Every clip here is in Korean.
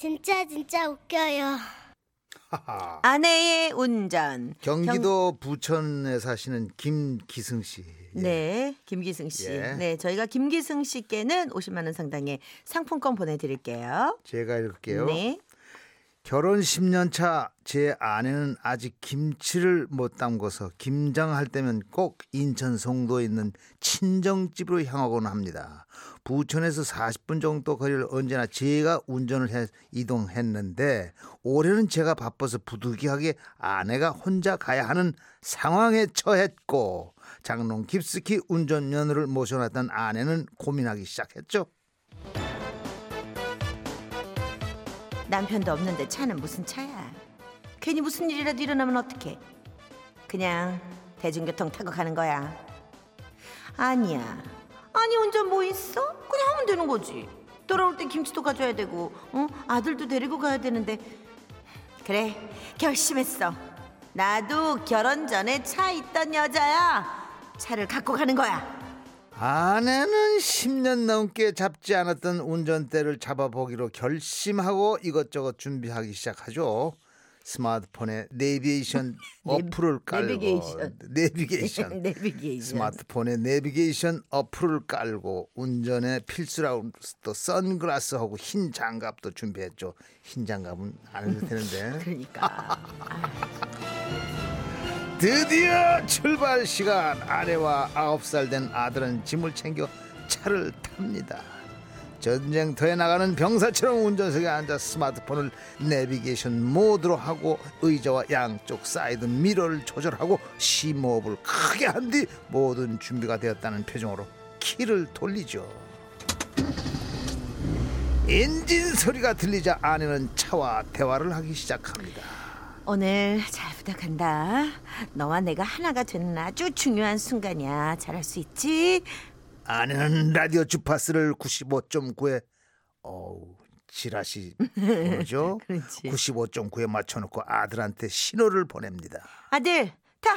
진짜 진짜 웃겨요. 아내의 운전. 경기도 부천에 사시는 김기승 씨. 예. 네, 김기승 씨. 예. 네, 저희가 김기승 씨께는 50만 원 상당의 상품권 보내드릴게요. 제가 읽을게요. 네. 결혼 10년 차 제 아내는 아직 김치를 못 담궈서 김장할 때면 꼭 인천 송도에 있는 친정집으로 향하곤 합니다. 부천에서 40분 정도 거리를 언제나 제가 운전을 해 이동했는데 올해는 제가 바빠서 부득이하게 아내가 혼자 가야 하는 상황에 처했고 장롱 깊숙이 운전면허를 모셔놨던 아내는 고민하기 시작했죠. 남편도 없는데 차는 무슨 차야? 괜히 무슨 일이라도 일어나면 어떡해? 그냥 대중교통 타고 가는 거야. 아니야. 아니 운전 뭐 있어? 그냥 하면 되는 거지. 돌아올 때 김치도 가져야 되고, 어? 아들도 데리고 가야 되는데. 그래, 결심했어. 나도 결혼 전에 차 있던 여자야. 차를 갖고 가는 거야. 아내는 10년 넘게 잡지 않았던 운전대를 잡아보기로 결심하고 이것저것 준비하기 시작하죠. 스마트폰에 내비게이션 어플을 깔고 내비게이션. 내비게이션 내비게이션. 스마트폰에 내비게이션 어플을 깔고 운전에 필수라고 또 선글라스하고 흰 장갑도 준비했죠. 흰 장갑은 안 해도 되는데 그러니까. 드디어 출발 시간 아내와 아홉 살 된 아들은 짐을 챙겨 차를 탑니다 전쟁터에 나가는 병사처럼 운전석에 앉아 스마트폰을 내비게이션 모드로 하고 의자와 양쪽 사이드 미러를 조절하고 심호흡을 크게 한 뒤 모든 준비가 되었다는 표정으로 키를 돌리죠 엔진 소리가 들리자 아내는 차와 대화를 하기 시작합니다 오늘 잘 부탁한다. 너와 내가 하나가 되는 아주 중요한 순간이야. 잘할 수 있지? 아내는 라디오 주파수를 95.9에 어우 지라시? 그렇지. 95.9에 맞춰놓고 아들한테 신호를 보냅니다. 아들, 타.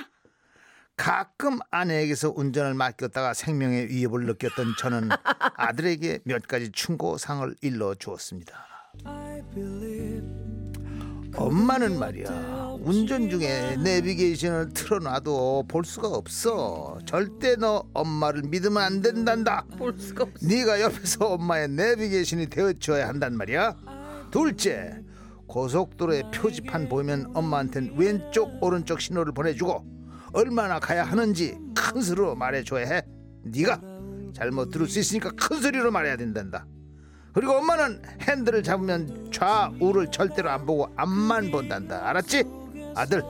가끔 아내에게서 운전을 맡겼다가 생명의 위협을 느꼈던 저는 아들에게 몇 가지 충고상을 일러 주었습니다. 엄마는 말이야. 운전 중에 내비게이션을 틀어놔도 볼 수가 없어. 절대 너 엄마를 믿으면 안 된단다. 볼 수가 없어. 네가 옆에서 엄마의 내비게이션이 되어줘야 한단 말이야. 둘째 고속도로의 표지판 보이면 엄마한텐 왼쪽 오른쪽 신호를 보내주고 얼마나 가야 하는지 큰 소리로 말해줘야 해. 네가 잘못 들을 수 있으니까 큰 소리로 말해야 된단다 그리고 엄마는 핸들을 잡으면 좌우를 절대로 안 보고 앞만 본단다 알았지? 아들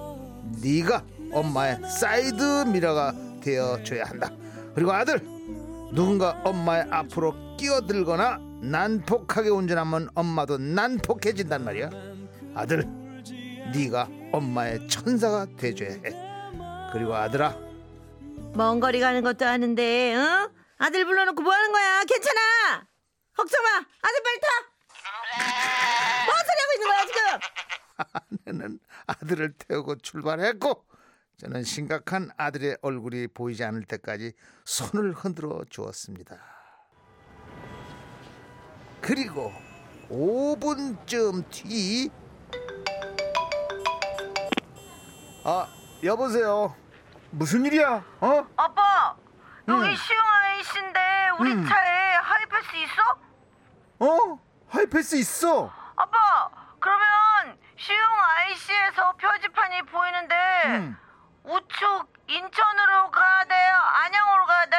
네가 엄마의 사이드 미러가 되어줘야 한다 그리고 아들 누군가 엄마의 앞으로 끼어들거나 난폭하게 운전하면 엄마도 난폭해진단 말이야 아들 네가 엄마의 천사가 돼줘야 해 그리고 아들아 먼 거리 가는 것도 아는데, 응? 아들 불러놓고 뭐 하는 거야? 괜찮아. 걱정 마. 아들 빨리 타. 뭔 소리 하고 있는 거야 지금? 아내는 아들을 태우고 출발했고 저는 심각한 아들의 얼굴이 보이지 않을 때까지 손을 흔들어 주었습니다. 그리고 5분쯤 뒤 아, 여보세요. 무슨 일이야? 어? 아빠, 여기 응. 시흥 아이씨인데 우리 응. 차에 있어? 어? 하이패스 있어. 아빠, 그러면 시흥 IC에서 표지판이 보이는데 응. 우측 인천으로 가야 돼요? 안양으로 가야 돼?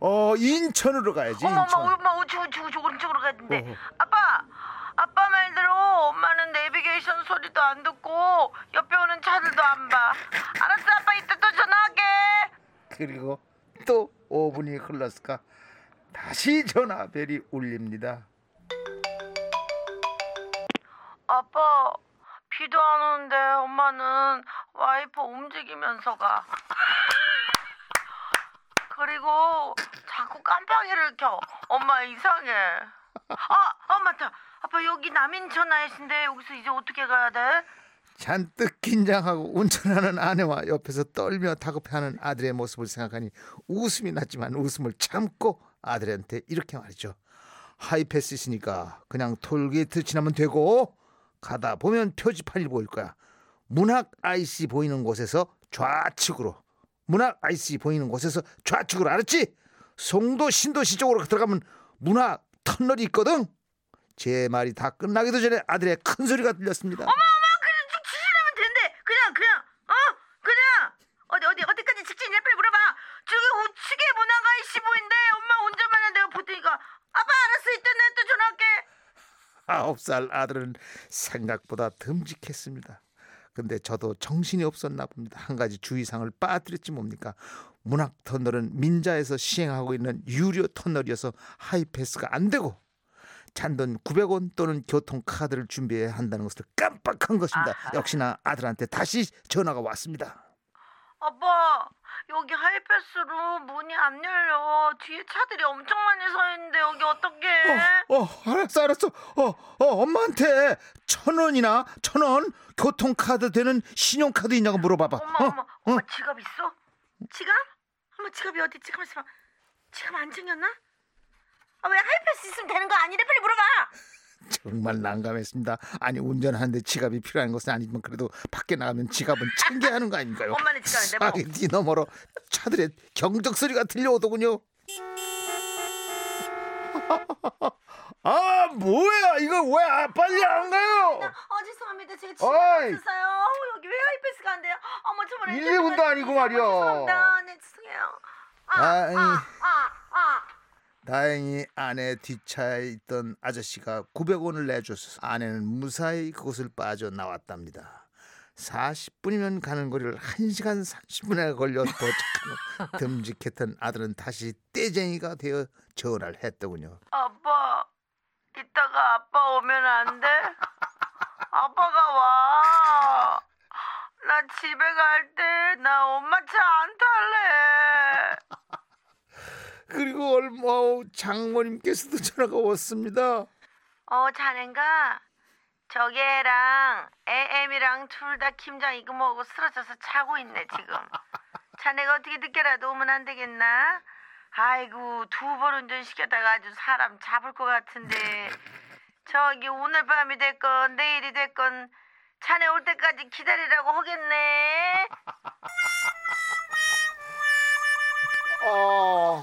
어, 인천으로 가야지. 엄마, 인천. 엄마, 엄마 우측, 우측, 우측, 오른쪽으로 가야 되는데. 어허. 아빠, 아빠 말대로 엄마는 내비게이션 소리도 안 듣고 옆에 오는 차들도 안 봐. 알았어, 아빠 이따 또 전화할게. 그리고 또 5분이 흘렀을까 다시 전화벨이 울립니다. 아빠, 비도 안 오는데 엄마는 와이퍼 움직이면서 가. 그리고 자꾸 깜빡이를 켜. 엄마 이상해. 아, 아 맞다. 아빠 여기 남인천 아이신데 여기서 이제 어떻게 가야 돼? 잔뜩 긴장하고 운전하는 아내와 옆에서 떨며 다급해하는 아들의 모습을 생각하니 웃음이 났지만 웃음을 참고 아들한테 이렇게 말이죠. 하이패스 있으니까 그냥 톨게이트 지나면 되고 가다 보면 표지판이 보일 거야. 문학 IC 보이는 곳에서 좌측으로 문학 IC 보이는 곳에서 좌측으로 알았지? 송도 신도시 쪽으로 들어가면 문학 터널이 있거든. 제 말이 다 끝나기도 전에 아들의 큰 소리가 들렸습니다. 그냥 쭉 치시면 된대. 그냥 그냥 어 그냥 어디 어디 어디까지 직진이냐 빨리 물어봐. 저기 우측에 문화가 이씨 보인대. 엄마 운전만 해 내가 볼 테니까. 아빠 알았어 이때 내가 또 전화할게. 아홉 살 아들은 생각보다 듬직했습니다. 근데 저도 정신이 없었나 봅니다. 한 가지 주의사항을 빠뜨렸지 뭡니까? 문학 터널은 민자에서 시행하고 있는 유료 터널이어서 하이패스가 안 되고 잔돈 900원 또는 교통카드를 준비해야 한다는 것을 깜빡한 것입니다. 아하. 역시나 아들한테 다시 전화가 왔습니다. 아빠 여기 하이패스로 문이 안 열려. 뒤에 차들이 엄청 많이 서 있는데 여기 어떡해? 어, 알았어, 알았어. 어, 어, 엄마한테 천 원이나 천 원 교통카드 되는 신용카드 있냐고 물어봐봐. 엄마 어? 엄마 엄마 지갑 있어? 지갑? 엄마 지갑이 어디 있지? 가만 있어 봐. 지갑 안 챙겼나? 아 왜 하이패스 있으면 되는 거 아니래? 빨리 물어봐. 정말 난감했습니다. 아니 운전하는데 지갑이 필요한 것은 아니지만 그래도 밖에 나가면 지갑은 챙겨야 하는 거 아닌가요? 엄마는 지갑인데 뭐. 사기 너머로 차들의 경적 소리가 들려오더군요. 아 뭐야 이거 왜 아, 빨리 안 가요? 어 죄송합니다. 제가 어이. 지갑 없었어요. 어, 여기 왜 하이패스가 안 돼요? 어머 정말 일본도 아니고 말이야. 죄송합니다. 네 죄송해요. 아. 아, 아, 아. 다행히 아내 뒷차에 있던 아저씨가 900원을 내줬어. 아내는 무사히 그곳을 빠져나왔답니다. 40분이면 가는 거리를 1시간 30분에 걸려 도착하는 듬직했던 아들은 다시 떼쟁이가 되어 전화를 했더군요. 아빠 이따가 아빠 오면 안 돼? 아빠가 와. 나 집에 갈 때 나 엄마 차 안 탈래. 그리고 얼마 후 장모님께서도 전화가 왔습니다. 어 자넨가 저기 애랑 애엠이랑 둘 다 김장 이거 먹고 쓰러져서 자고 있네 지금. 자네가 어떻게 늦게라도 오면 안 되겠나? 아이고 두 번 운전시켰다가 아주 사람 잡을 것 같은데 저기 오늘 밤이 됐건 내일이 됐건 자네 올 때까지 기다리라고 하겠네. 어...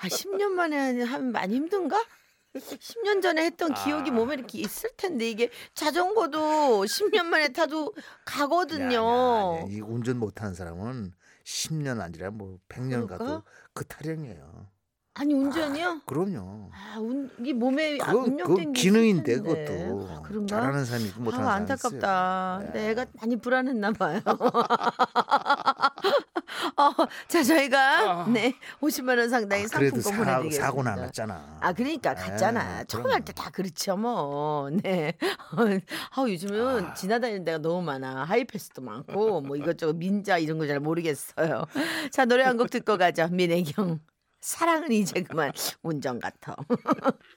아, 10년 만에 하면 많이 힘든가? 10년 전에 했던 기억이 아. 몸에 이렇게 있을 텐데 이게 자전거도 10년 만에 타도 가거든요. 아니야, 아니야. 이 운전 못하는 사람은 10년 아니라 뭐 100년 그럴까? 가도 그 타령이에요. 아니 운전이요? 그럼요. 아, 운, 이게 몸에 아, 그건 게 기능인데. 그것도 아, 그런가? 잘하는 사람이 있고 못하는 아, 사람이 안타깝다. 네, 애가 많이 불안했나 봐요. 어, 자 저희가 네 50만 원 상당의 아, 그래도 상품권 사, 보내드리겠습니다. 사고 남았잖아. 아 그러니까 갔잖아. 에, 처음. 할 때 다 그렇죠 뭐. 네. 아 요즘은 지나다니는 데가 너무 많아. 하이패스도 많고 뭐 이것저것 민자 이런 거 잘 모르겠어요. 자 노래 한 곡 듣고 가죠. 민혜경 사랑은 이제 그만 운전 같아.